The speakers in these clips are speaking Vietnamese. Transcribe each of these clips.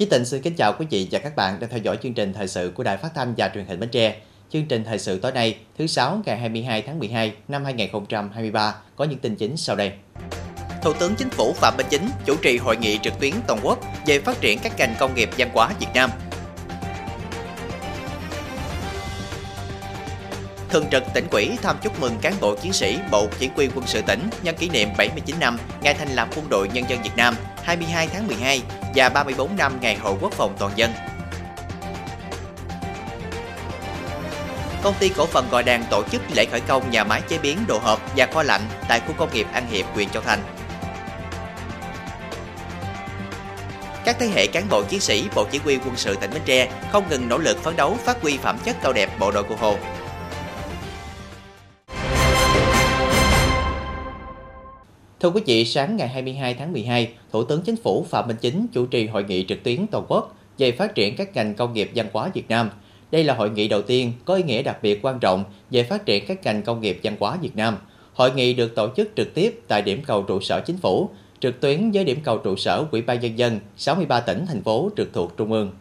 Chí Tịnh xin kính chào quý vị và các bạn đang theo dõi chương trình thời sự của Đài Phát thanh và Truyền hình Bến Tre. Chương trình thời sự tối nay, thứ sáu ngày 22 tháng 12 năm 2023 có những tin chính sau đây. Thủ tướng Chính phủ Phạm Minh Chính chủ trì hội nghị trực tuyến toàn quốc về phát triển các ngành công nghiệp văn hóa Việt Nam. Thường trực tỉnh ủy thăm chúc mừng cán bộ chiến sĩ Bộ Chỉ huy quân sự tỉnh nhân kỷ niệm 79 năm ngày thành lập Quân đội Nhân dân Việt Nam 22 tháng 12 và 34 năm ngày Hội Quốc phòng toàn dân. Công ty cổ phần Gò Đàn tổ chức lễ khởi công nhà máy chế biến đồ hộp và kho lạnh tại khu công nghiệp An Hiệp, huyện Châu Thành. Các thế hệ cán bộ chiến sĩ Bộ Chỉ huy quân sự tỉnh Bến Tre không ngừng nỗ lực phấn đấu phát huy phẩm chất cao đẹp bộ đội cụ Hồ, Thưa quý vị, sáng ngày 22 tháng 12, Thủ tướng Chính phủ Phạm Minh Chính chủ trì hội nghị trực tuyến toàn quốc về phát triển các ngành công nghiệp văn hóa Việt Nam. Đây là hội nghị đầu tiên có ý nghĩa đặc biệt quan trọng về phát triển các ngành công nghiệp văn hóa Việt Nam. Hội nghị được tổ chức trực tiếp tại điểm cầu trụ sở chính phủ, trực tuyến với điểm cầu trụ sở Ủy ban nhân dân 63 tỉnh thành phố trực thuộc trung ương.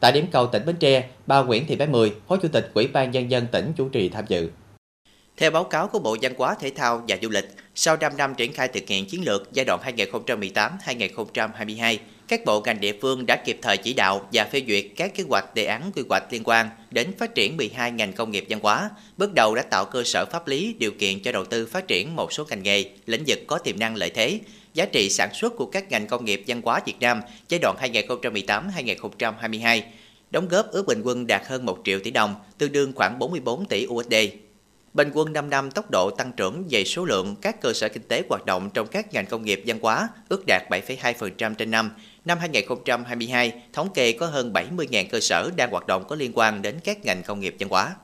Tại điểm cầu tỉnh Bến Tre, bà Nguyễn Thị Bé Mười, Phó Chủ tịch Ủy ban nhân dân tỉnh chủ trì tham dự. Theo báo cáo của Bộ Văn hóa Thể thao và Du lịch, sau 5 năm triển khai thực hiện chiến lược giai đoạn 2018-2022, các bộ ngành địa phương đã kịp thời chỉ đạo và phê duyệt các kế hoạch đề án quy hoạch liên quan đến phát triển 12 ngành công nghiệp văn hóa, bước đầu đã tạo cơ sở pháp lý điều kiện cho đầu tư phát triển một số ngành nghề, lĩnh vực có tiềm năng lợi thế, giá trị sản xuất của các ngành công nghiệp văn hóa Việt Nam giai đoạn 2018-2022, đóng góp ước bình quân đạt hơn 1 triệu tỷ đồng, tương đương khoảng 44 tỷ USD. Bình quân 5 năm tốc độ tăng trưởng về số lượng các cơ sở kinh tế hoạt động trong các ngành công nghiệp văn hóa ước đạt 7,2% trên năm. Năm 2022, thống kê có hơn 70.000 cơ sở đang hoạt động có liên quan đến các ngành công nghiệp văn hóa.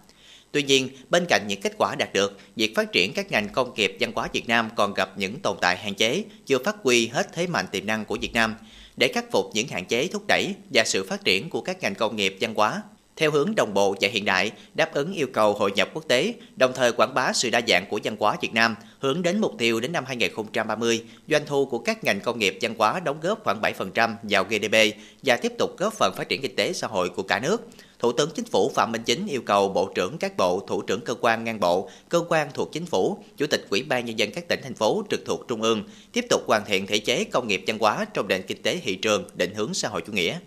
Tuy nhiên, bên cạnh những kết quả đạt được, việc phát triển các ngành công nghiệp văn hóa Việt Nam còn gặp những tồn tại hạn chế, chưa phát huy hết thế mạnh tiềm năng của Việt Nam. Để khắc phục những hạn chế thúc đẩy và sự phát triển của các ngành công nghiệp văn hóa, theo hướng đồng bộ và hiện đại, đáp ứng yêu cầu hội nhập quốc tế, đồng thời quảng bá sự đa dạng của văn hóa Việt Nam, hướng đến mục tiêu đến năm 2030, doanh thu của các ngành công nghiệp văn hóa đóng góp khoảng 7% vào GDP và tiếp tục góp phần phát triển kinh tế xã hội của cả nước. Thủ tướng Chính phủ Phạm Minh Chính yêu cầu Bộ trưởng các bộ, thủ trưởng cơ quan ngang bộ, cơ quan thuộc Chính phủ, Chủ tịch Ủy ban Nhân dân các tỉnh, thành phố trực thuộc Trung ương tiếp tục hoàn thiện thể chế công nghiệp văn hóa trong nền kinh tế thị trường, định hướng xã hội chủ nghĩa.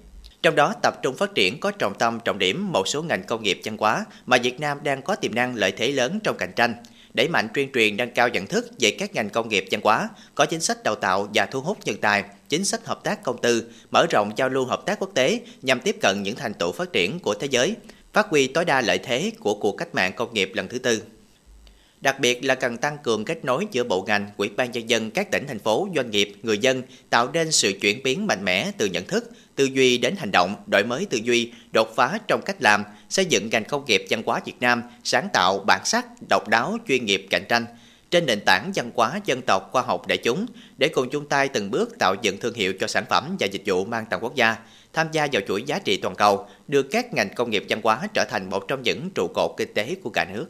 Trong đó tập trung phát triển có trọng tâm trọng điểm một số ngành công nghiệp văn hóa mà Việt Nam đang có tiềm năng lợi thế lớn trong cạnh tranh, đẩy mạnh tuyên truyền nâng cao nhận thức về các ngành công nghiệp văn hóa, có chính sách đào tạo và thu hút nhân tài, chính sách hợp tác công tư, mở rộng giao lưu hợp tác quốc tế nhằm tiếp cận những thành tựu phát triển của thế giới, phát huy tối đa lợi thế của cuộc cách mạng công nghiệp lần thứ tư. Đặc biệt là cần tăng cường kết nối giữa bộ ngành, quỹ ban nhân dân các tỉnh thành phố, doanh nghiệp, người dân, tạo nên sự chuyển biến mạnh mẽ từ nhận thức, tư duy đến hành động, đổi mới tư duy, đột phá trong cách làm, xây dựng ngành công nghiệp văn hóa Việt Nam sáng tạo, bản sắc, độc đáo, chuyên nghiệp, cạnh tranh trên nền tảng văn hóa dân tộc khoa học đại chúng để cùng chung tay từng bước tạo dựng thương hiệu cho sản phẩm và dịch vụ mang tầm quốc gia, tham gia vào chuỗi giá trị toàn cầu, đưa các ngành công nghiệp văn hóa trở thành một trong những trụ cột kinh tế của cả nước.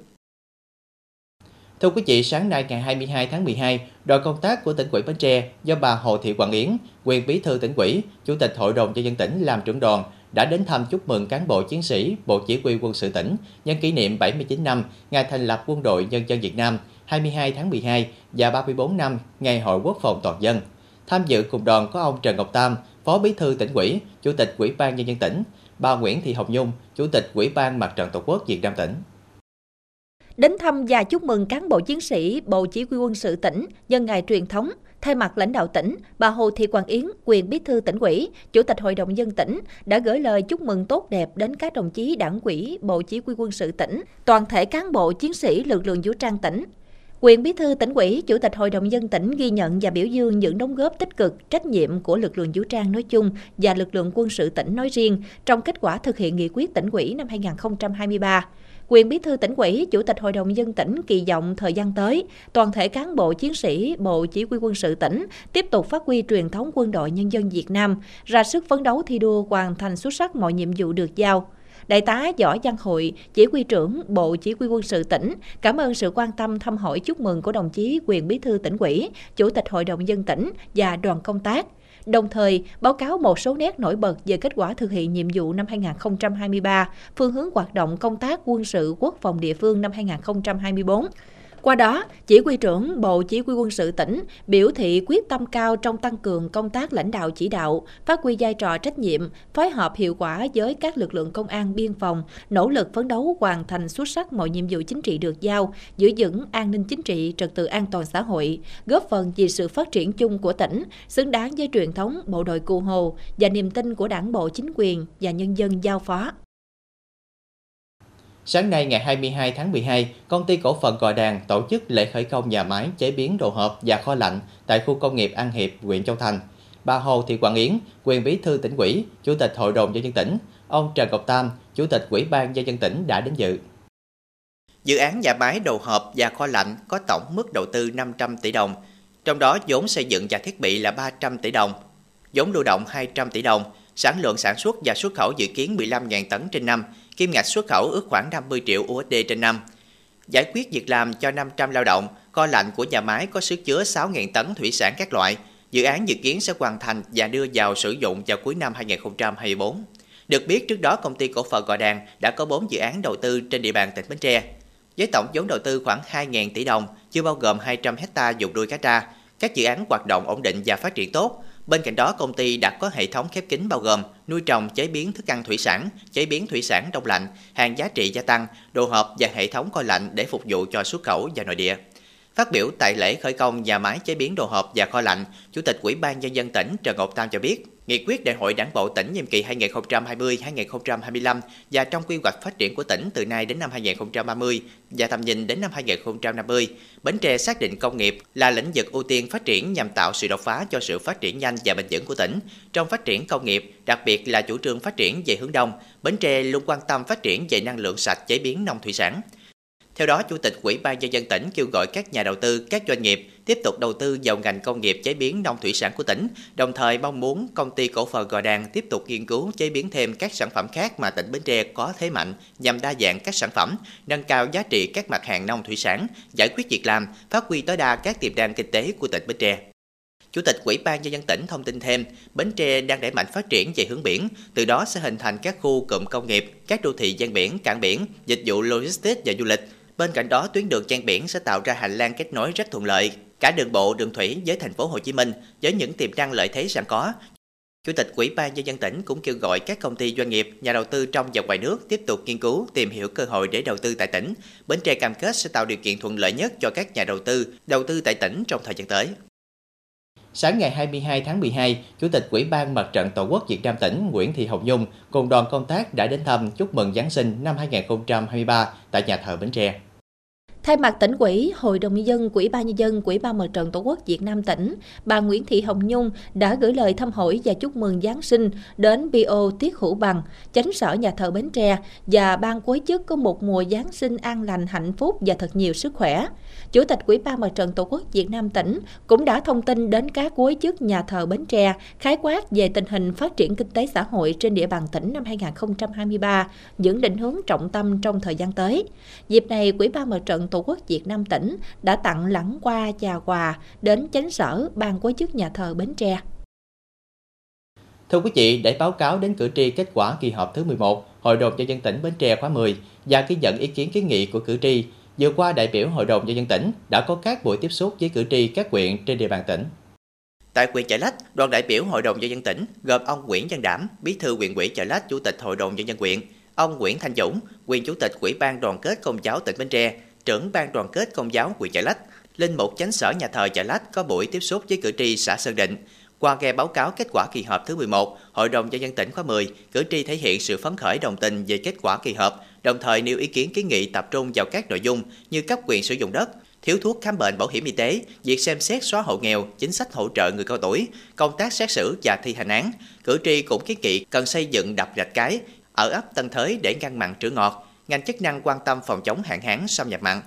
Thưa quý vị, sáng nay ngày 22 tháng 12, đoàn công tác của tỉnh ủy Bến Tre do bà Hồ Thị Quảng Yến, quyền bí thư tỉnh ủy, chủ tịch Hội đồng nhân dân tỉnh làm trưởng đoàn đã đến thăm chúc mừng cán bộ chiến sĩ Bộ Chỉ huy quân sự tỉnh nhân kỷ niệm 79 năm ngày thành lập Quân đội Nhân dân Việt Nam 22 tháng 12 và 34 năm ngày Hội Quốc phòng toàn dân. Tham dự cùng đoàn có ông Trần Ngọc Tam, Phó Bí thư tỉnh ủy, Chủ tịch Ủy ban nhân dân tỉnh, bà Nguyễn Thị Hồng Nhung, Chủ tịch Ủy ban Mặt trận Tổ quốc Việt Nam tỉnh. Đến thăm và chúc mừng cán bộ chiến sĩ Bộ Chỉ huy quân sự tỉnh nhân ngày truyền thống, thay mặt lãnh đạo tỉnh, bà Hồ Thị Quang Yến, quyền bí thư tỉnh ủy, chủ tịch hội đồng dân tỉnh đã gửi lời chúc mừng tốt đẹp đến các đồng chí đảng quỹ Bộ Chỉ huy quân sự tỉnh, toàn thể cán bộ chiến sĩ lực lượng vũ trang tỉnh. Quyền bí thư tỉnh ủy, chủ tịch hội đồng dân tỉnh ghi nhận và biểu dương những đóng góp tích cực, trách nhiệm của lực lượng vũ trang nói chung và lực lượng quân sự tỉnh nói riêng trong kết quả thực hiện nghị quyết tỉnh ủy năm 2023 quyền bí thư tỉnh ủy, chủ tịch hội đồng dân tỉnh kỳ vọng thời gian tới, toàn thể cán bộ chiến sĩ Bộ Chỉ huy quân sự tỉnh tiếp tục phát huy truyền thống quân đội nhân dân Việt Nam, ra sức phấn đấu thi đua hoàn thành xuất sắc mọi nhiệm vụ được giao. Đại tá Võ Văn Hội, chỉ huy trưởng Bộ Chỉ huy quân sự tỉnh, cảm ơn sự quan tâm thăm hỏi chúc mừng của đồng chí quyền bí thư tỉnh ủy, chủ tịch hội đồng dân tỉnh và đoàn công tác đồng thời báo cáo một số nét nổi bật về kết quả thực hiện nhiệm vụ năm 2023, phương hướng hoạt động công tác quân sự quốc phòng địa phương năm 2024. Qua đó, chỉ huy trưởng Bộ Chỉ huy quân sự tỉnh biểu thị quyết tâm cao trong tăng cường công tác lãnh đạo chỉ đạo, phát huy vai trò trách nhiệm, phối hợp hiệu quả với các lực lượng công an biên phòng, nỗ lực phấn đấu hoàn thành xuất sắc mọi nhiệm vụ chính trị được giao, giữ vững an ninh chính trị, trật tự an toàn xã hội, góp phần vì sự phát triển chung của tỉnh, xứng đáng với truyền thống bộ đội cụ Hồ và niềm tin của đảng bộ chính quyền và nhân dân giao phó. Sáng nay ngày 22 tháng 12, công ty cổ phần Gò Đàn tổ chức lễ khởi công nhà máy chế biến đồ hộp và kho lạnh tại khu công nghiệp An Hiệp, huyện Châu Thành. Bà Hồ Thị Quảng Yến, quyền bí thư tỉnh ủy, chủ tịch hội đồng nhân dân tỉnh, ông Trần Ngọc Tam, chủ tịch ủy ban nhân dân tỉnh đã đến dự. Dự án nhà máy đồ hộp và kho lạnh có tổng mức đầu tư 500 tỷ đồng, trong đó vốn xây dựng và thiết bị là 300 tỷ đồng, vốn lưu động 200 tỷ đồng, sản lượng sản xuất và xuất khẩu dự kiến 15.000 tấn trên năm, kim ngạch xuất khẩu ước khoảng 50 triệu USD trên năm. Giải quyết việc làm cho 500 lao động, kho lạnh của nhà máy có sức chứa 6.000 tấn thủy sản các loại. Dự án dự kiến sẽ hoàn thành và đưa vào sử dụng vào cuối năm 2024. Được biết trước đó công ty cổ phần Gò Đàn đã có 4 dự án đầu tư trên địa bàn tỉnh Bến Tre. Với tổng vốn đầu tư khoảng 2.000 tỷ đồng, chưa bao gồm 200 hecta dùng nuôi cá tra. Các dự án hoạt động ổn định và phát triển tốt, Bên cạnh đó, công ty đã có hệ thống khép kín bao gồm nuôi trồng, chế biến thức ăn thủy sản, chế biến thủy sản đông lạnh, hàng giá trị gia tăng, đồ hộp và hệ thống coi lạnh để phục vụ cho xuất khẩu và nội địa. Phát biểu tại lễ khởi công nhà máy chế biến đồ hộp và kho lạnh, Chủ tịch Ủy ban nhân dân tỉnh Trần Ngọc Tam cho biết, Nghị quyết Đại hội Đảng bộ tỉnh nhiệm kỳ 2020-2025 và trong quy hoạch phát triển của tỉnh từ nay đến năm 2030 và tầm nhìn đến năm 2050, Bến Tre xác định công nghiệp là lĩnh vực ưu tiên phát triển nhằm tạo sự đột phá cho sự phát triển nhanh và bền vững của tỉnh. Trong phát triển công nghiệp, đặc biệt là chủ trương phát triển về hướng đông, Bến Tre luôn quan tâm phát triển về năng lượng sạch chế biến nông thủy sản. Theo đó, Chủ tịch Ủy ban nhân dân tỉnh kêu gọi các nhà đầu tư, các doanh nghiệp tiếp tục đầu tư vào ngành công nghiệp chế biến nông thủy sản của tỉnh, đồng thời mong muốn công ty cổ phần Gò Đàn tiếp tục nghiên cứu chế biến thêm các sản phẩm khác mà tỉnh Bến Tre có thế mạnh nhằm đa dạng các sản phẩm, nâng cao giá trị các mặt hàng nông thủy sản, giải quyết việc làm, phát huy tối đa các tiềm năng kinh tế của tỉnh Bến Tre. Chủ tịch Ủy ban nhân dân tỉnh thông tin thêm, Bến Tre đang đẩy mạnh phát triển về hướng biển, từ đó sẽ hình thành các khu cụm công nghiệp, các đô thị ven biển, cảng biển, dịch vụ logistics và du lịch, Bên cạnh đó, tuyến đường ven biển sẽ tạo ra hành lang kết nối rất thuận lợi cả đường bộ, đường thủy với thành phố Hồ Chí Minh với những tiềm năng lợi thế sẵn có. Chủ tịch Ủy ban nhân dân tỉnh cũng kêu gọi các công ty doanh nghiệp, nhà đầu tư trong và ngoài nước tiếp tục nghiên cứu, tìm hiểu cơ hội để đầu tư tại tỉnh. Bến Tre cam kết sẽ tạo điều kiện thuận lợi nhất cho các nhà đầu tư đầu tư tại tỉnh trong thời gian tới. Sáng ngày 22 tháng 12, Chủ tịch Ủy ban Mặt trận Tổ quốc Việt Nam tỉnh Nguyễn Thị Hồng Nhung cùng đoàn công tác đã đến thăm chúc mừng Giáng sinh năm 2023 tại nhà thờ Bến Tre. Thay mặt tỉnh ủy, Hội đồng nhân dân, Quỹ ban nhân dân, Quỹ ban Mặt trận Tổ quốc Việt Nam tỉnh, bà Nguyễn Thị Hồng Nhung đã gửi lời thăm hỏi và chúc mừng Giáng sinh đến BO Tiết Hữu Bằng, chánh sở nhà thờ Bến Tre và ban quấy chức có một mùa Giáng sinh an lành, hạnh phúc và thật nhiều sức khỏe. Chủ tịch Quỹ ban Mặt trận Tổ quốc Việt Nam tỉnh cũng đã thông tin đến các quấy chức nhà thờ Bến Tre khái quát về tình hình phát triển kinh tế xã hội trên địa bàn tỉnh năm 2023, những định hướng trọng tâm trong thời gian tới. Dịp này, Quỹ ban Mặt trận Tổ Tổ quốc Việt Nam tỉnh đã tặng lẳng qua chào quà đến chánh sở ban quấy chức nhà thờ Bến Tre. Thưa quý vị, để báo cáo đến cử tri kết quả kỳ họp thứ 11, Hội đồng nhân dân tỉnh Bến Tre khóa 10 và ghi nhận ý kiến kiến nghị của cử tri, vừa qua đại biểu Hội đồng nhân dân tỉnh đã có các buổi tiếp xúc với cử tri các huyện trên địa bàn tỉnh. Tại huyện Chợ Lách, đoàn đại biểu Hội đồng nhân dân tỉnh gồm ông Nguyễn Văn Đảm, Bí thư huyện ủy Chợ Lách, Chủ tịch Hội đồng nhân dân huyện, ông Nguyễn Thanh Dũng, quyền Chủ tịch Ủy ban Đoàn kết Công giáo tỉnh Bến Tre trưởng ban đoàn kết công giáo huyện Chợ Lách, Linh mục chánh sở nhà thờ Chợ Lách có buổi tiếp xúc với cử tri xã Sơn Định. Qua nghe báo cáo kết quả kỳ họp thứ 11, Hội đồng nhân dân tỉnh khóa 10, cử tri thể hiện sự phấn khởi đồng tình về kết quả kỳ họp, đồng thời nêu ý kiến kiến nghị tập trung vào các nội dung như cấp quyền sử dụng đất, thiếu thuốc khám bệnh bảo hiểm y tế, việc xem xét xóa hộ nghèo, chính sách hỗ trợ người cao tuổi, công tác xét xử và thi hành án. Cử tri cũng kiến nghị cần xây dựng đập rạch cái ở ấp Tân Thới để ngăn mặn trữ ngọt, ngành chức năng quan tâm phòng chống hạn hán xâm nhập mặn.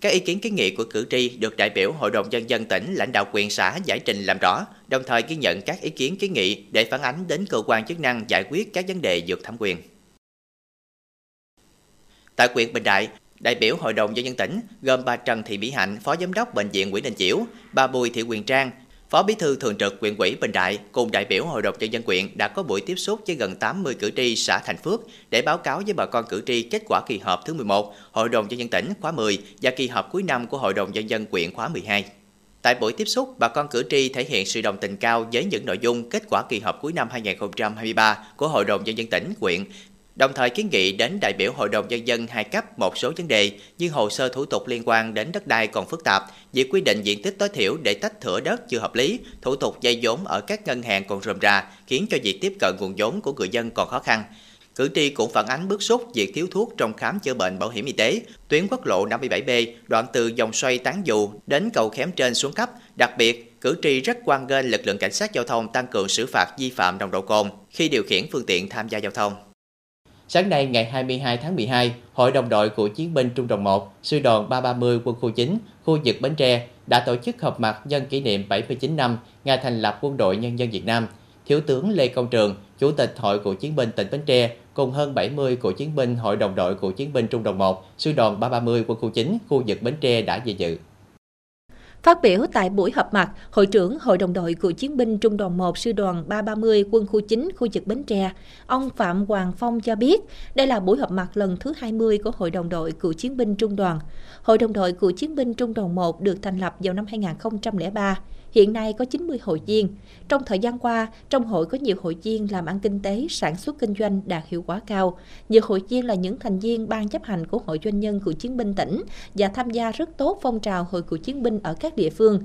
Các ý kiến kiến nghị của cử tri được đại biểu Hội đồng Nhân dân tỉnh lãnh đạo quyền xã giải trình làm rõ, đồng thời ghi nhận các ý kiến kiến nghị để phản ánh đến cơ quan chức năng giải quyết các vấn đề dược thẩm quyền. Tại huyện Bình Đại, đại biểu Hội đồng Nhân dân tỉnh gồm bà Trần Thị Mỹ Hạnh, Phó Giám đốc Bệnh viện Nguyễn Đình Chiểu, bà Bùi Thị Quyền Trang, Phó Bí thư Thường trực huyện ủy Bình Đại cùng đại biểu Hội đồng nhân dân quyện đã có buổi tiếp xúc với gần 80 cử tri xã Thành Phước để báo cáo với bà con cử tri kết quả kỳ họp thứ 11 Hội đồng nhân dân tỉnh khóa 10 và kỳ họp cuối năm của Hội đồng nhân dân quyện khóa 12. Tại buổi tiếp xúc, bà con cử tri thể hiện sự đồng tình cao với những nội dung kết quả kỳ họp cuối năm 2023 của Hội đồng nhân dân tỉnh, quyện, đồng thời kiến nghị đến đại biểu Hội đồng Nhân dân hai cấp một số vấn đề như hồ sơ thủ tục liên quan đến đất đai còn phức tạp, việc quy định diện tích tối thiểu để tách thửa đất chưa hợp lý, thủ tục dây vốn ở các ngân hàng còn rườm rà, khiến cho việc tiếp cận nguồn vốn của người dân còn khó khăn. Cử tri cũng phản ánh bức xúc việc thiếu thuốc trong khám chữa bệnh bảo hiểm y tế, tuyến quốc lộ 57B, đoạn từ dòng xoay Tán Dù đến cầu Khém trên xuống cấp. Đặc biệt, cử tri rất quan nghênh lực lượng cảnh sát giao thông tăng cường xử phạt vi phạm nồng độ cồn khi điều khiển phương tiện tham gia giao thông. Sáng nay ngày 22 tháng 12, Hội đồng đội của chiến binh Trung đoàn 1, Sư đoàn 330 quân khu 9, khu vực Bến Tre đã tổ chức họp mặt nhân kỷ niệm 79 năm ngày thành lập Quân đội Nhân dân Việt Nam. Thiếu tướng Lê Công Trường, Chủ tịch Hội cựu chiến binh tỉnh Bến Tre cùng hơn 70 cựu chiến binh Hội đồng đội cựu chiến binh Trung đoàn 1, Sư đoàn 330 quân khu 9, khu vực Bến Tre đã về dự. Phát biểu tại buổi họp mặt, Hội trưởng Hội đồng đội cựu chiến binh Trung đoàn 1 Sư đoàn 330 quân khu 9 khu vực Bến Tre, ông Phạm Hoàng Phong cho biết đây là buổi họp mặt lần thứ 20 của Hội đồng đội cựu chiến binh Trung đoàn. Hội đồng đội cựu chiến binh Trung đoàn 1 được thành lập vào năm 2003 hiện nay có 90 hội viên. Trong thời gian qua, trong hội có nhiều hội viên làm ăn kinh tế, sản xuất kinh doanh đạt hiệu quả cao. Nhiều hội viên là những thành viên ban chấp hành của Hội Doanh nhân Cựu chiến binh tỉnh và tham gia rất tốt phong trào Hội Cựu chiến binh ở các địa phương.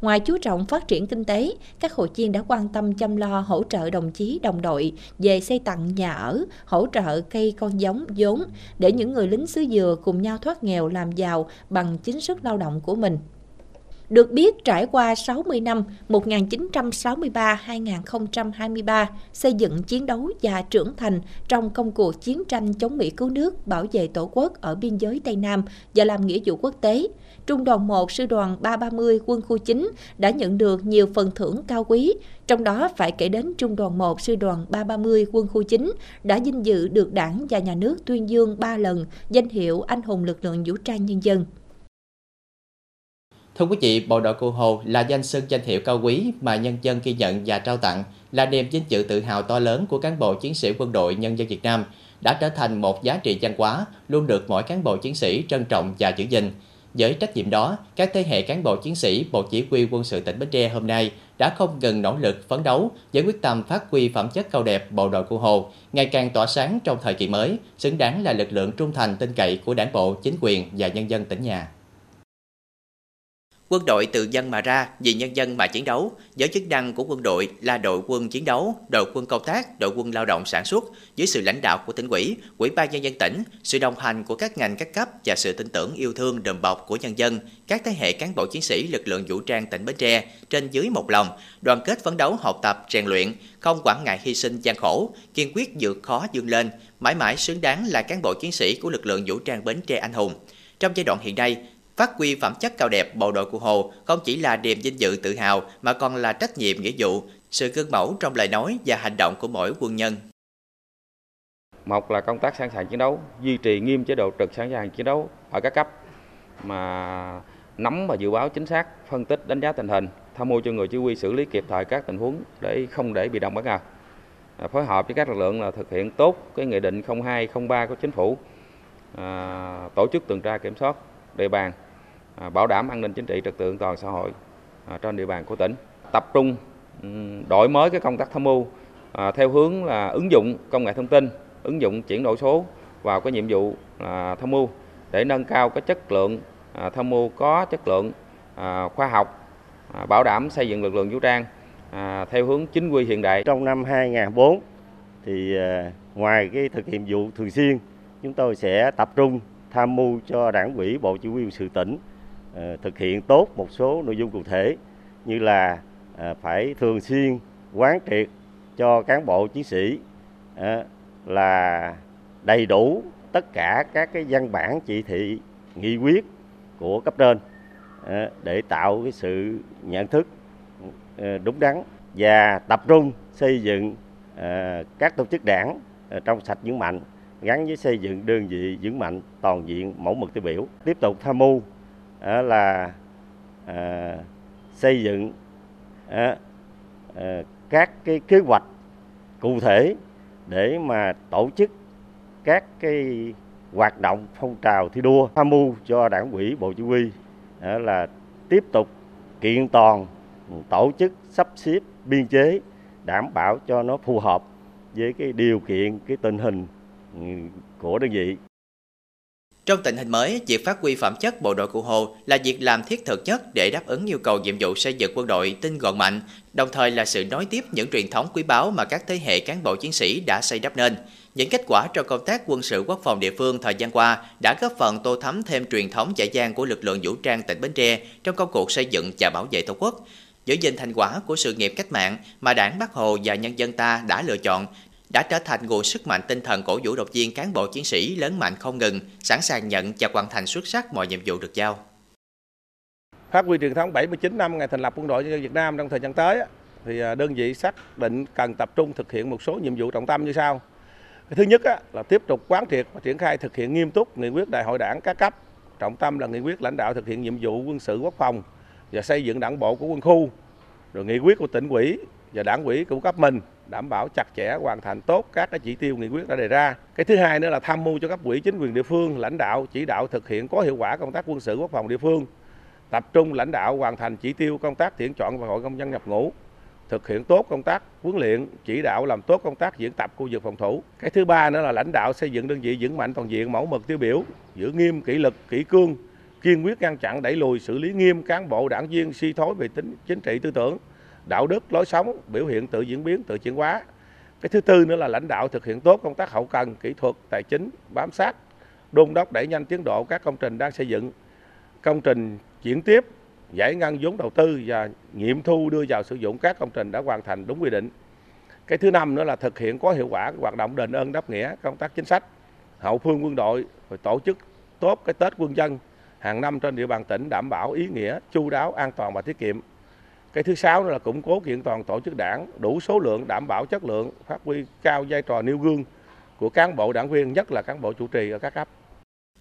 Ngoài chú trọng phát triển kinh tế, các hội viên đã quan tâm chăm lo hỗ trợ đồng chí đồng đội về xây tặng nhà ở, hỗ trợ cây con giống, vốn để những người lính xứ dừa cùng nhau thoát nghèo làm giàu bằng chính sức lao động của mình. Được biết, trải qua 60 năm 1963-2023 xây dựng chiến đấu và trưởng thành trong công cuộc chiến tranh chống Mỹ cứu nước, bảo vệ Tổ quốc ở biên giới Tây Nam và làm nghĩa vụ quốc tế, Trung đoàn 1 Sư đoàn 330 quân khu 9 đã nhận được nhiều phần thưởng cao quý, trong đó phải kể đến Trung đoàn 1 Sư đoàn 330 quân khu 9 đã vinh dự được đảng và nhà nước tuyên dương 3 lần danh hiệu anh hùng lực lượng vũ trang nhân dân. Thưa quý vị, Bộ đội Cụ Hồ là danh xưng danh hiệu cao quý mà nhân dân ghi nhận và trao tặng, là niềm vinh dự tự hào to lớn của cán bộ chiến sĩ quân đội nhân dân Việt Nam, đã trở thành một giá trị văn hóa luôn được mỗi cán bộ chiến sĩ trân trọng và giữ gìn. Với trách nhiệm đó, các thế hệ cán bộ chiến sĩ Bộ Chỉ huy quân sự tỉnh Bến Tre hôm nay đã không ngừng nỗ lực phấn đấu với quyết tâm phát huy phẩm chất cao đẹp bộ đội Cụ Hồ, ngày càng tỏa sáng trong thời kỳ mới, xứng đáng là lực lượng trung thành tin cậy của đảng bộ, chính quyền và nhân dân tỉnh nhà. Quân đội từ dân mà ra, vì nhân dân mà chiến đấu. Với chức năng của quân đội là đội quân chiến đấu, đội quân công tác, đội quân lao động sản xuất dưới sự lãnh đạo của tỉnh ủy, ủy ban nhân dân tỉnh, sự đồng hành của các ngành các cấp và sự tin tưởng yêu thương đùm bọc của nhân dân, các thế hệ cán bộ chiến sĩ lực lượng vũ trang tỉnh Bến Tre trên dưới một lòng, đoàn kết phấn đấu học tập, rèn luyện, không quản ngại hy sinh gian khổ, kiên quyết vượt khó vươn lên, mãi mãi xứng đáng là cán bộ chiến sĩ của lực lượng vũ trang Bến Tre anh hùng. Trong giai đoạn hiện nay, Phát huy phẩm chất cao đẹp bộ đội của Hồ không chỉ là niềm vinh dự tự hào mà còn là trách nhiệm nghĩa vụ, sự gương mẫu trong lời nói và hành động của mỗi quân nhân. Một là công tác sẵn sàng chiến đấu, duy trì nghiêm chế độ trực sẵn sàng chiến đấu ở các cấp mà nắm và dự báo chính xác, phân tích đánh giá tình hình, tham mưu cho người chỉ huy xử lý kịp thời các tình huống để không để bị động bất ngờ. À, phối hợp với các lực lượng là thực hiện tốt cái nghị định 0203 của chính phủ, à, tổ chức tuần tra kiểm soát địa bàn à, bảo đảm an ninh chính trị, trật tự an toàn xã hội à, trên địa bàn của tỉnh. Tập trung đổi mới cái công tác tham mưu à, theo hướng là ứng dụng công nghệ thông tin, ứng dụng chuyển đổi số vào cái nhiệm vụ tham mưu để nâng cao cái chất lượng tham mưu có chất lượng khoa học bảo đảm xây dựng lực lượng vũ trang theo hướng chính quy hiện đại. Trong năm 2004 thì ngoài cái thực hiện vụ thường xuyên, chúng tôi sẽ tập trung tham mưu cho đảng ủy, bộ chỉ huy quân sự tỉnh ờ, thực hiện tốt một số nội dung cụ thể như là ờ, phải thường xuyên quán triệt cho cán bộ chiến sĩ ờ, là đầy đủ tất cả các cái văn bản chỉ thị, nghị quyết của cấp trên để tạo cái sự nhận thức đúng đắn và tập trung xây dựng các tổ chức đảng trong sạch vững mạnh gắn với xây dựng đơn vị vững mạnh toàn diện mẫu mực tiêu biểu. Tiếp tục tham mưu ờ, là à, xây dựng ờ, các cái kế hoạch cụ thể để mà tổ chức các cái hoạt động phong trào thi đua. Tham mưu cho đảng ủy bộ chỉ huy là tiếp tục kiện toàn tổ chức sắp xếp biên chế đảm bảo cho nó phù hợp với cái điều kiện cái tình hình của đơn vị trong tình hình mới, việc phát huy phẩm chất bộ đội cụ Hồ là việc làm thiết thực nhất để đáp ứng yêu cầu nhiệm vụ xây dựng quân đội tinh gọn mạnh, đồng thời là sự nối tiếp những truyền thống quý báu mà các thế hệ cán bộ chiến sĩ đã xây đắp nên. Những kết quả trong công tác quân sự quốc phòng địa phương thời gian qua đã góp phần tô thắm thêm truyền thống dạy gian của lực lượng vũ trang tỉnh Bến Tre trong công cuộc xây dựng và bảo vệ Tổ quốc. Giữ gìn thành quả của sự nghiệp cách mạng mà Đảng Bắc Hồ và nhân dân ta đã lựa chọn đã trở thành nguồn sức mạnh tinh thần cổ vũ động viên cán bộ chiến sĩ lớn mạnh không ngừng, sẵn sàng nhận và hoàn thành xuất sắc mọi nhiệm vụ được giao. Phát huy truyền thống 79 năm ngày thành lập quân đội nhân dân Việt Nam trong thời gian tới thì à, đơn vị xác định cần tập trung thực hiện một số nhiệm vụ trọng tâm như sau. Thứ nhất là tiếp tục quán triệt và triển khai thực hiện nghiêm túc nghị quyết đại hội đảng các cấp, trọng tâm là nghị quyết lãnh đạo thực hiện nhiệm vụ quân sự quốc phòng và xây dựng đảng bộ của quân khu, rồi nghị quyết của tỉnh ủy và đảng ủy của cấp mình đảm bảo chặt chẽ hoàn thành tốt các cái chỉ tiêu nghị quyết đã đề ra. Cái thứ hai nữa là tham mưu cho cấp ủy chính quyền địa phương lãnh đạo chỉ đạo thực hiện có hiệu quả công tác quân sự quốc phòng địa phương, tập trung lãnh đạo hoàn thành chỉ tiêu công tác tuyển chọn và hội công dân nhập ngũ, thực hiện tốt công tác huấn luyện, chỉ đạo làm tốt công tác diễn tập khu vực phòng thủ. Cái thứ ba nữa là lãnh đạo xây dựng đơn vị vững mạnh toàn diện mẫu mực tiêu biểu, giữ nghiêm kỷ luật, kỷ cương, kiên quyết ngăn chặn đẩy lùi xử lý nghiêm cán bộ đảng viên suy thoái về tính chính trị tư tưởng, đạo đức, lối sống, biểu hiện tự diễn biến, tự chuyển hóa. Cái thứ tư nữa là lãnh đạo thực hiện tốt công tác hậu cần, kỹ thuật, tài chính, bám sát, đôn đốc đẩy nhanh tiến độ các công trình đang xây dựng, công trình chuyển tiếp, giải ngân vốn đầu tư và nghiệm thu đưa vào sử dụng các công trình đã hoàn thành đúng quy định. Cái thứ năm nữa là thực hiện có hiệu quả hoạt động đền ơn đáp nghĩa, công tác chính sách, hậu phương quân đội, rồi tổ chức tốt cái Tết quân dân hàng năm trên địa bàn tỉnh đảm bảo ý nghĩa, chu đáo, an toàn và tiết kiệm. Cái thứ sáu là củng cố kiện toàn tổ chức đảng, đủ số lượng, đảm bảo chất lượng, phát huy cao vai trò nêu gương của cán bộ đảng viên, nhất là cán bộ chủ trì ở các cấp.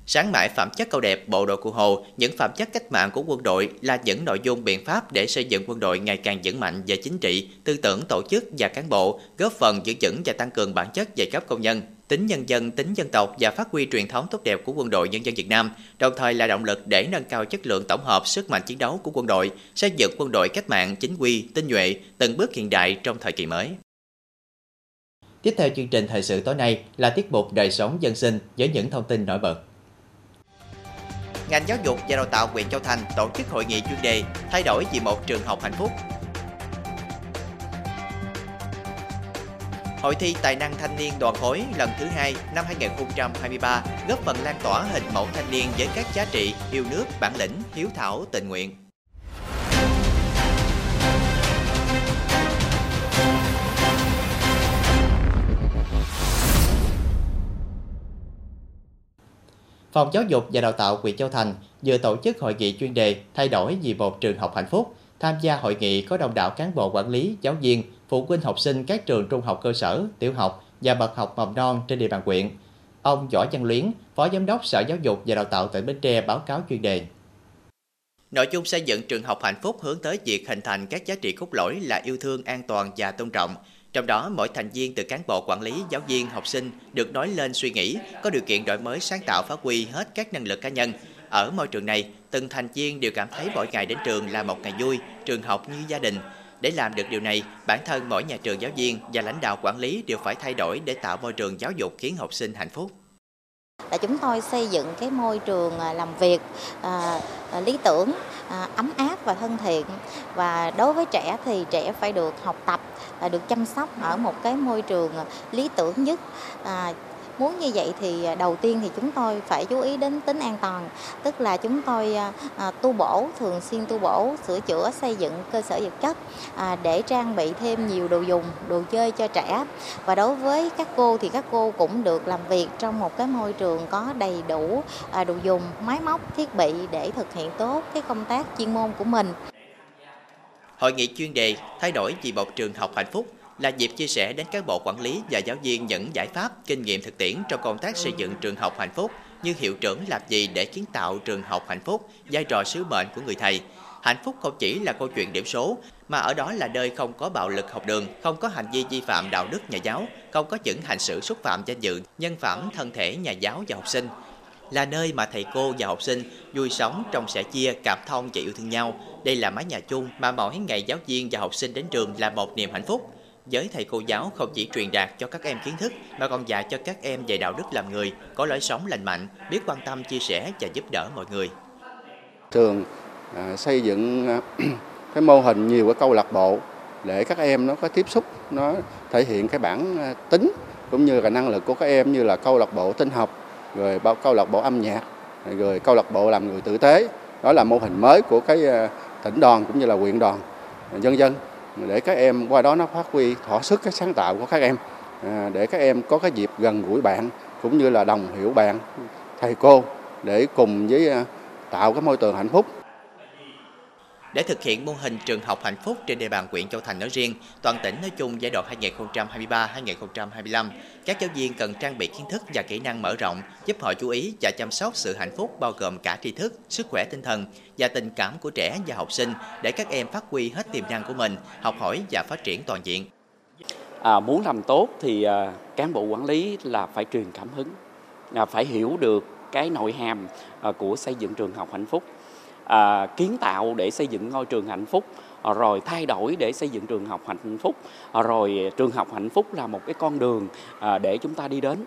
Sáng mãi phẩm chất cao đẹp bộ đội cụ Hồ, những phẩm chất cách mạng của quân đội là những nội dung biện pháp để xây dựng quân đội ngày càng vững mạnh về chính trị, tư tưởng tổ chức và cán bộ, góp phần giữ vững và tăng cường bản chất giai cấp công nhân, tính nhân dân, tính dân tộc và phát huy truyền thống tốt đẹp của quân đội nhân dân Việt Nam, đồng thời là động lực để nâng cao chất lượng tổng hợp sức mạnh chiến đấu của quân đội, xây dựng quân đội cách mạng chính quy, tinh nhuệ, từng bước hiện đại trong thời kỳ mới. Tiếp theo chương trình thời sự tối nay là tiết mục đời sống dân sinh với những thông tin nổi bật. Ngành giáo dục và đào tạo huyện Châu Thành tổ chức hội nghị chuyên đề thay đổi vì một trường học hạnh phúc Hội thi Tài năng thanh niên đoàn khối lần thứ hai năm 2023 góp phần lan tỏa hình mẫu thanh niên với các giá trị yêu nước, bản lĩnh, hiếu thảo, tình nguyện. Phòng Giáo dục và Đào tạo huyện Châu Thành vừa tổ chức hội nghị chuyên đề thay đổi vì một trường học hạnh phúc. Tham gia hội nghị có đông đảo cán bộ quản lý, giáo viên, phụ huynh học sinh các trường trung học cơ sở, tiểu học và bậc học mầm non trên địa bàn huyện. Ông Võ Văn Luyến, Phó Giám đốc Sở Giáo dục và Đào tạo tỉnh Bến Tre báo cáo chuyên đề. Nội dung xây dựng trường học hạnh phúc hướng tới việc hình thành các giá trị cốt lõi là yêu thương, an toàn và tôn trọng. Trong đó, mỗi thành viên từ cán bộ quản lý, giáo viên, học sinh được nói lên suy nghĩ, có điều kiện đổi mới sáng tạo phát huy hết các năng lực cá nhân. Ở môi trường này, từng thành viên đều cảm thấy mỗi ngày đến trường là một ngày vui, trường học như gia đình, để làm được điều này, bản thân mỗi nhà trường giáo viên và lãnh đạo quản lý đều phải thay đổi để tạo môi trường giáo dục khiến học sinh hạnh phúc. Là chúng tôi xây dựng cái môi trường à, làm việc à, à, lý tưởng à, ấm áp và thân thiện. Và đối với trẻ thì trẻ phải được học tập à, được chăm sóc ở một cái môi trường à, lý tưởng nhất à, muốn như vậy thì à, đầu tiên thì chúng tôi phải chú ý đến tính an toàn. Tức là chúng tôi à, à, tu bổ, thường xuyên tu bổ, sửa chữa, xây dựng cơ sở vật chất để trang bị thêm nhiều đồ dùng, đồ chơi cho trẻ. Và đối với các cô thì các cô cũng được làm việc trong một cái môi trường có đầy đủ đồ dùng, máy móc, thiết bị để thực hiện tốt cái công tác chuyên môn của mình. Hội nghị chuyên đề thay đổi vì một trường học hạnh phúc là dịp chia sẻ đến các bộ quản lý và giáo viên những giải pháp, kinh nghiệm thực tiễn trong công tác xây dựng trường học hạnh phúc như hiệu trưởng làm gì để kiến tạo trường học hạnh phúc, vai trò sứ mệnh của người thầy. Hạnh phúc không chỉ là câu chuyện điểm số mà ở đó là nơi không có bạo lực học đường, không có hành vi vi phạm đạo đức nhà giáo, không có những hành xử xúc phạm danh dự, nhân phẩm thân thể nhà giáo và học sinh. Là nơi mà thầy cô và học sinh vui sống trong sẻ chia, cảm thông và yêu thương nhau. Đây là mái nhà chung mà mỗi ngày giáo viên và học sinh đến trường là một niềm hạnh phúc giới thầy cô giáo không chỉ truyền đạt cho các em kiến thức mà còn dạy cho các em về đạo đức làm người, có lối sống lành mạnh, biết quan tâm chia sẻ và giúp đỡ mọi người. Trường à, xây dựng à, cái mô hình nhiều cái câu lạc bộ để các em nó có tiếp xúc, nó thể hiện cái bản à, tính cũng như là năng lực của các em như là câu lạc bộ tinh học, rồi bao câu lạc bộ âm nhạc, rồi câu lạc bộ làm người tử tế. Đó là mô hình mới của cái à, tỉnh đoàn cũng như là huyện đoàn dân dân để các em qua đó nó phát huy thỏa sức, cái sáng tạo của các em. À, để các em có cái dịp gần gũi bạn, cũng như là đồng hiểu bạn, thầy cô, để cùng với à, tạo cái môi trường hạnh phúc để thực hiện mô hình trường học hạnh phúc trên địa bàn huyện Châu Thành nói riêng, toàn tỉnh nói chung giai đoạn 2023-2025, các giáo viên cần trang bị kiến thức và kỹ năng mở rộng, giúp họ chú ý và chăm sóc sự hạnh phúc bao gồm cả tri thức, sức khỏe tinh thần và tình cảm của trẻ và học sinh để các em phát huy hết tiềm năng của mình, học hỏi và phát triển toàn diện. À, muốn làm tốt thì à, cán bộ quản lý là phải truyền cảm hứng, à, phải hiểu được cái nội hàm à, của xây dựng trường học hạnh phúc à, kiến tạo để xây dựng ngôi trường hạnh phúc rồi thay đổi để xây dựng trường học hạnh phúc. Rồi trường học hạnh phúc là một cái con đường à, để chúng ta đi đến.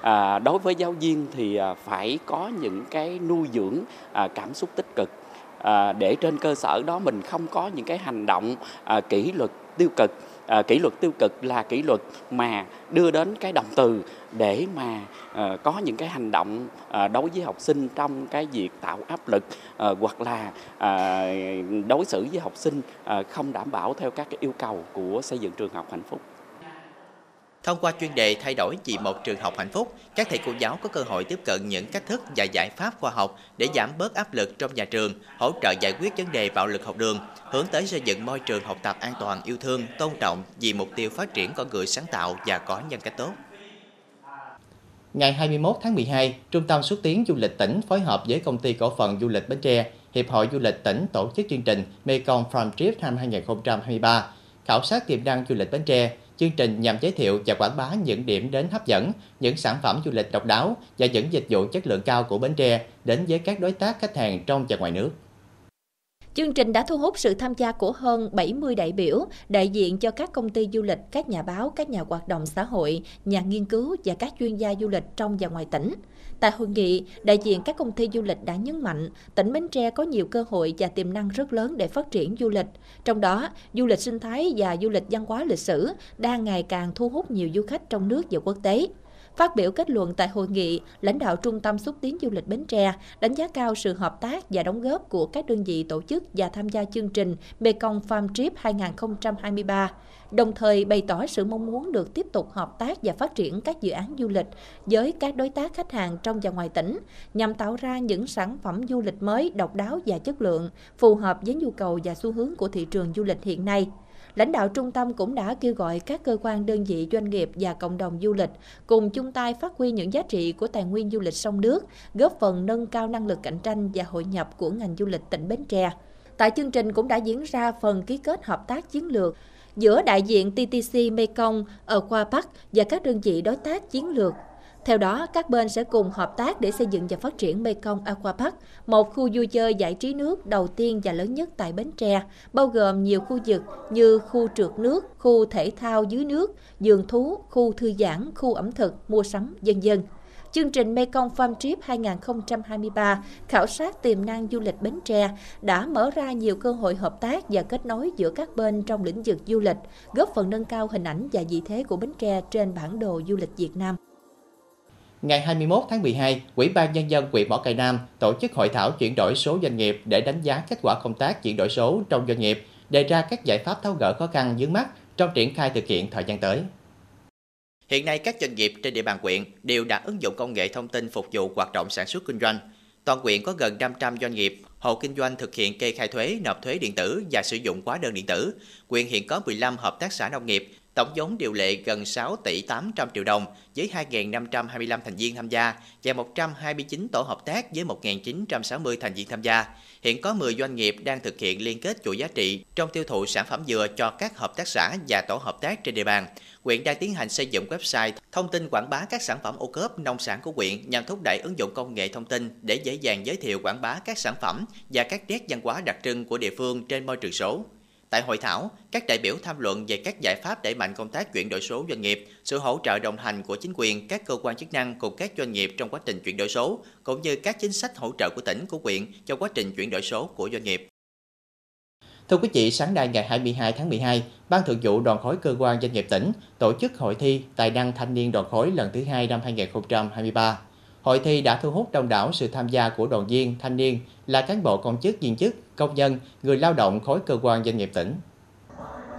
À, đối với giáo viên thì à, phải có những cái nuôi dưỡng à, cảm xúc tích cực à, để trên cơ sở đó mình không có những cái hành động à, kỷ luật tiêu cực à, kỷ luật tiêu cực là kỷ luật mà đưa đến cái động từ để mà à, có những cái hành động à, đối với học sinh trong cái việc tạo áp lực à, hoặc là à, đối xử với học sinh à, không đảm bảo theo các cái yêu cầu của xây dựng trường học hạnh phúc. Thông qua chuyên đề thay đổi vì một trường học hạnh phúc, các thầy cô giáo có cơ hội tiếp cận những cách thức và giải pháp khoa học để giảm bớt áp lực trong nhà trường, hỗ trợ giải quyết vấn đề bạo lực học đường, hướng tới xây dựng môi trường học tập an toàn, yêu thương, tôn trọng vì mục tiêu phát triển con người sáng tạo và có nhân cách tốt. Ngày 21 tháng 12, Trung tâm xúc tiến du lịch tỉnh phối hợp với công ty cổ phần du lịch Bến Tre, Hiệp hội du lịch tỉnh tổ chức chương trình Mekong Farm Trip năm 2023, khảo sát tiềm năng du lịch Bến Tre, Chương trình nhằm giới thiệu và quảng bá những điểm đến hấp dẫn, những sản phẩm du lịch độc đáo và những dịch vụ chất lượng cao của Bến Tre đến với các đối tác khách hàng trong và ngoài nước. Chương trình đã thu hút sự tham gia của hơn 70 đại biểu, đại diện cho các công ty du lịch, các nhà báo, các nhà hoạt động xã hội, nhà nghiên cứu và các chuyên gia du lịch trong và ngoài tỉnh. Tại hội nghị, đại diện các công ty du lịch đã nhấn mạnh tỉnh Bến Tre có nhiều cơ hội và tiềm năng rất lớn để phát triển du lịch. Trong đó, du lịch sinh thái và du lịch văn hóa lịch sử đang ngày càng thu hút nhiều du khách trong nước và quốc tế. Phát biểu kết luận tại hội nghị, lãnh đạo Trung tâm xúc tiến du lịch Bến Tre đánh giá cao sự hợp tác và đóng góp của các đơn vị tổ chức và tham gia chương trình Mekong Farm Trip 2023, đồng thời bày tỏ sự mong muốn được tiếp tục hợp tác và phát triển các dự án du lịch với các đối tác khách hàng trong và ngoài tỉnh nhằm tạo ra những sản phẩm du lịch mới độc đáo và chất lượng, phù hợp với nhu cầu và xu hướng của thị trường du lịch hiện nay. Lãnh đạo trung tâm cũng đã kêu gọi các cơ quan đơn vị doanh nghiệp và cộng đồng du lịch cùng chung tay phát huy những giá trị của tài nguyên du lịch sông nước, góp phần nâng cao năng lực cạnh tranh và hội nhập của ngành du lịch tỉnh Bến Tre. Tại chương trình cũng đã diễn ra phần ký kết hợp tác chiến lược giữa đại diện TTC Mekong ở Khoa Bắc và các đơn vị đối tác chiến lược theo đó, các bên sẽ cùng hợp tác để xây dựng và phát triển Mekong Aquapark, một khu vui chơi giải trí nước đầu tiên và lớn nhất tại Bến Tre, bao gồm nhiều khu vực như khu trượt nước, khu thể thao dưới nước, vườn thú, khu thư giãn, khu ẩm thực, mua sắm, dân dân. Chương trình Mekong Farm Trip 2023 khảo sát tiềm năng du lịch Bến Tre đã mở ra nhiều cơ hội hợp tác và kết nối giữa các bên trong lĩnh vực du lịch, góp phần nâng cao hình ảnh và vị thế của Bến Tre trên bản đồ du lịch Việt Nam. Ngày 21 tháng 12, Ủy ban Nhân dân huyện Mỏ Cày Nam tổ chức hội thảo chuyển đổi số doanh nghiệp để đánh giá kết quả công tác chuyển đổi số trong doanh nghiệp, đề ra các giải pháp tháo gỡ khó khăn vướng mắt trong triển khai thực hiện thời gian tới. Hiện nay các doanh nghiệp trên địa bàn quyện đều đã ứng dụng công nghệ thông tin phục vụ hoạt động sản xuất kinh doanh. Toàn quyện có gần 500 doanh nghiệp, hộ kinh doanh thực hiện kê khai thuế, nộp thuế điện tử và sử dụng hóa đơn điện tử. Quyện hiện có 15 hợp tác xã nông nghiệp, Tổng vốn điều lệ gần 6 tỷ 800 triệu đồng với 2.525 thành viên tham gia và 129 tổ hợp tác với 1.960 thành viên tham gia. Hiện có 10 doanh nghiệp đang thực hiện liên kết chuỗi giá trị trong tiêu thụ sản phẩm dừa cho các hợp tác xã và tổ hợp tác trên địa bàn. Quyện đang tiến hành xây dựng website thông tin quảng bá các sản phẩm ô cốp nông sản của quyện nhằm thúc đẩy ứng dụng công nghệ thông tin để dễ dàng giới thiệu quảng bá các sản phẩm và các nét văn hóa đặc trưng của địa phương trên môi trường số. Tại hội thảo, các đại biểu tham luận về các giải pháp đẩy mạnh công tác chuyển đổi số doanh nghiệp, sự hỗ trợ đồng hành của chính quyền, các cơ quan chức năng cùng các doanh nghiệp trong quá trình chuyển đổi số, cũng như các chính sách hỗ trợ của tỉnh, của quyện trong quá trình chuyển đổi số của doanh nghiệp. Thưa quý vị, sáng nay ngày 22 tháng 12, Ban Thường vụ Đoàn khối Cơ quan Doanh nghiệp tỉnh tổ chức hội thi Tài năng thanh niên đoàn khối lần thứ hai năm 2023. Hội thi đã thu hút đông đảo sự tham gia của đoàn viên, thanh niên là cán bộ công chức, viên chức, công nhân, người lao động khối cơ quan doanh nghiệp tỉnh.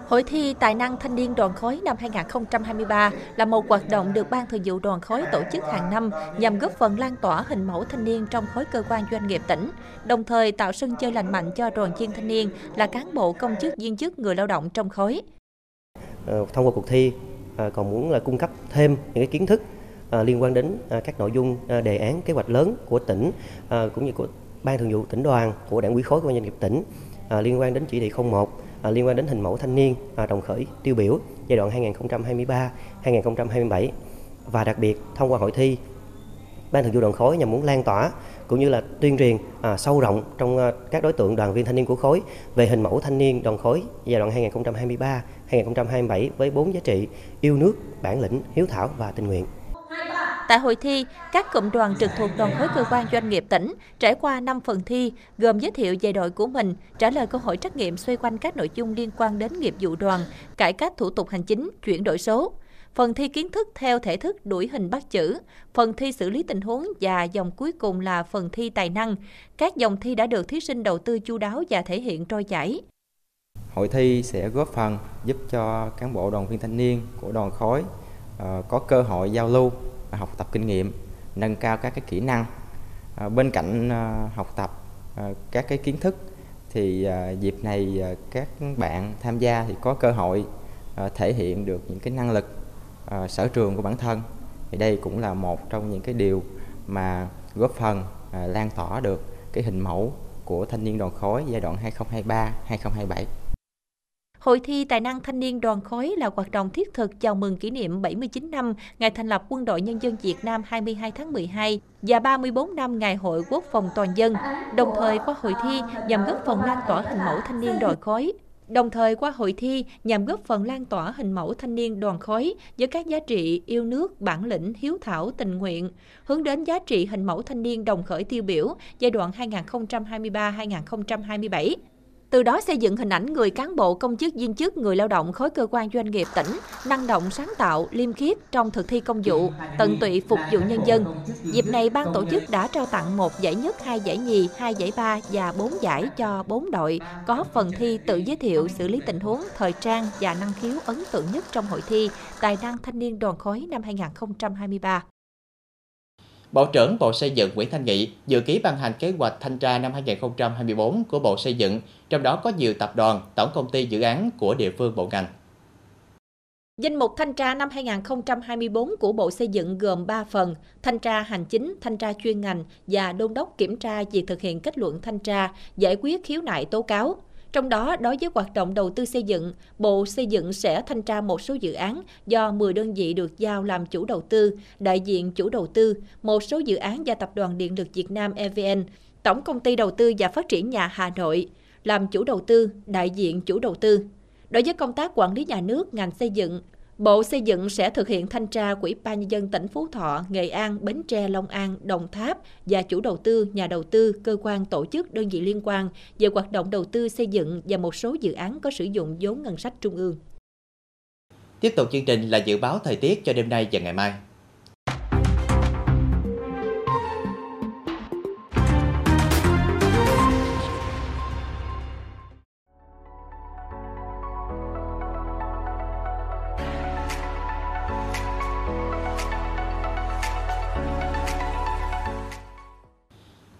Hội thi Tài năng thanh niên đoàn khối năm 2023 là một hoạt động được Ban Thường vụ đoàn khối tổ chức hàng năm nhằm góp phần lan tỏa hình mẫu thanh niên trong khối cơ quan doanh nghiệp tỉnh, đồng thời tạo sân chơi lành mạnh cho đoàn viên thanh niên là cán bộ công chức viên chức người lao động trong khối. Ờ, thông qua cuộc thi à, còn muốn là cung cấp thêm những cái kiến thức Ờ, liên quan đến ờ, các nội dung ờ, đề án kế hoạch lớn của tỉnh cũng như của ban thường vụ tỉnh đoàn của đảng ủy khối của doanh nghiệp tỉnh liên quan đến chỉ thị 01 liên quan đến hình mẫu thanh niên đồng khởi tiêu biểu giai đoạn 2023-2027 và đặc biệt thông qua hội thi ban thường vụ đoàn khối nhằm muốn lan tỏa cũng như là tuyên truyền à, sâu rộng trong à, các đối tượng đoàn viên thanh niên của khối về hình mẫu thanh niên đoàn khối giai đoạn 2023-2027 với bốn giá trị yêu nước, bản lĩnh, hiếu thảo và tình nguyện. Tại hội thi, các cụm đoàn trực thuộc đoàn khối cơ quan doanh nghiệp tỉnh trải qua 5 phần thi, gồm giới thiệu về đội của mình, trả lời câu hỏi trắc nghiệm xoay quanh các nội dung liên quan đến nghiệp vụ đoàn, cải cách thủ tục hành chính, chuyển đổi số. Phần thi kiến thức theo thể thức đuổi hình bắt chữ, phần thi xử lý tình huống và dòng cuối cùng là phần thi tài năng. Các dòng thi đã được thí sinh đầu tư chu đáo và thể hiện trôi chảy. Hội thi sẽ góp phần giúp cho cán bộ đoàn viên thanh niên của đoàn khối ờ, có cơ hội giao lưu học tập kinh nghiệm nâng cao các cái kỹ năng à, bên cạnh à, học tập à, các cái kiến thức thì à, dịp này à, các bạn tham gia thì có cơ hội à, thể hiện được những cái năng lực à, sở trường của bản thân thì đây cũng là một trong những cái điều mà góp phần à, lan tỏa được cái hình mẫu của thanh niên đoàn khối giai đoạn 2023-2027. Hội thi Tài năng thanh niên đoàn khối là hoạt động thiết thực chào mừng kỷ niệm 79 năm ngày thành lập Quân đội Nhân dân Việt Nam 22 tháng 12 và 34 năm Ngày hội Quốc phòng toàn dân. Đồng thời qua hội thi nhằm góp phần lan tỏa hình mẫu thanh niên đoàn khối, Đồng thời qua hội thi nhằm góp phần lan tỏa hình mẫu thanh niên đoàn khối với các giá trị yêu nước, bản lĩnh, hiếu thảo, tình nguyện, hướng đến giá trị hình mẫu thanh niên đồng khởi tiêu biểu giai đoạn 2023-2027 từ đó xây dựng hình ảnh người cán bộ, công chức, viên chức, người lao động, khối cơ quan, doanh nghiệp, tỉnh, năng động, sáng tạo, liêm khiết trong thực thi công vụ, tận tụy phục vụ nhân dân. Dịp này, ban tổ chức đã trao tặng một giải nhất, hai giải nhì, hai giải ba và bốn giải cho bốn đội có phần thi tự giới thiệu xử lý tình huống, thời trang và năng khiếu ấn tượng nhất trong hội thi tài năng thanh niên đoàn khối năm 2023 Bộ trưởng Bộ Xây dựng Nguyễn Thanh Nghị dự ký ban hành kế hoạch thanh tra năm 2024 của Bộ Xây dựng, trong đó có nhiều tập đoàn, tổng công ty dự án của địa phương bộ ngành. Danh mục thanh tra năm 2024 của Bộ Xây dựng gồm 3 phần: thanh tra hành chính, thanh tra chuyên ngành và đôn đốc kiểm tra việc thực hiện kết luận thanh tra, giải quyết khiếu nại tố cáo. Trong đó, đối với hoạt động đầu tư xây dựng, Bộ Xây dựng sẽ thanh tra một số dự án do 10 đơn vị được giao làm chủ đầu tư, đại diện chủ đầu tư, một số dự án do Tập đoàn Điện lực Việt Nam EVN, Tổng công ty Đầu tư và Phát triển nhà Hà Nội, làm chủ đầu tư, đại diện chủ đầu tư. Đối với công tác quản lý nhà nước ngành xây dựng, Bộ Xây dựng sẽ thực hiện thanh tra của Ủy ban nhân dân tỉnh Phú Thọ, Nghệ An, Bến Tre, Long An, Đồng Tháp và chủ đầu tư, nhà đầu tư, cơ quan tổ chức đơn vị liên quan về hoạt động đầu tư xây dựng và một số dự án có sử dụng vốn ngân sách trung ương. Tiếp tục chương trình là dự báo thời tiết cho đêm nay và ngày mai.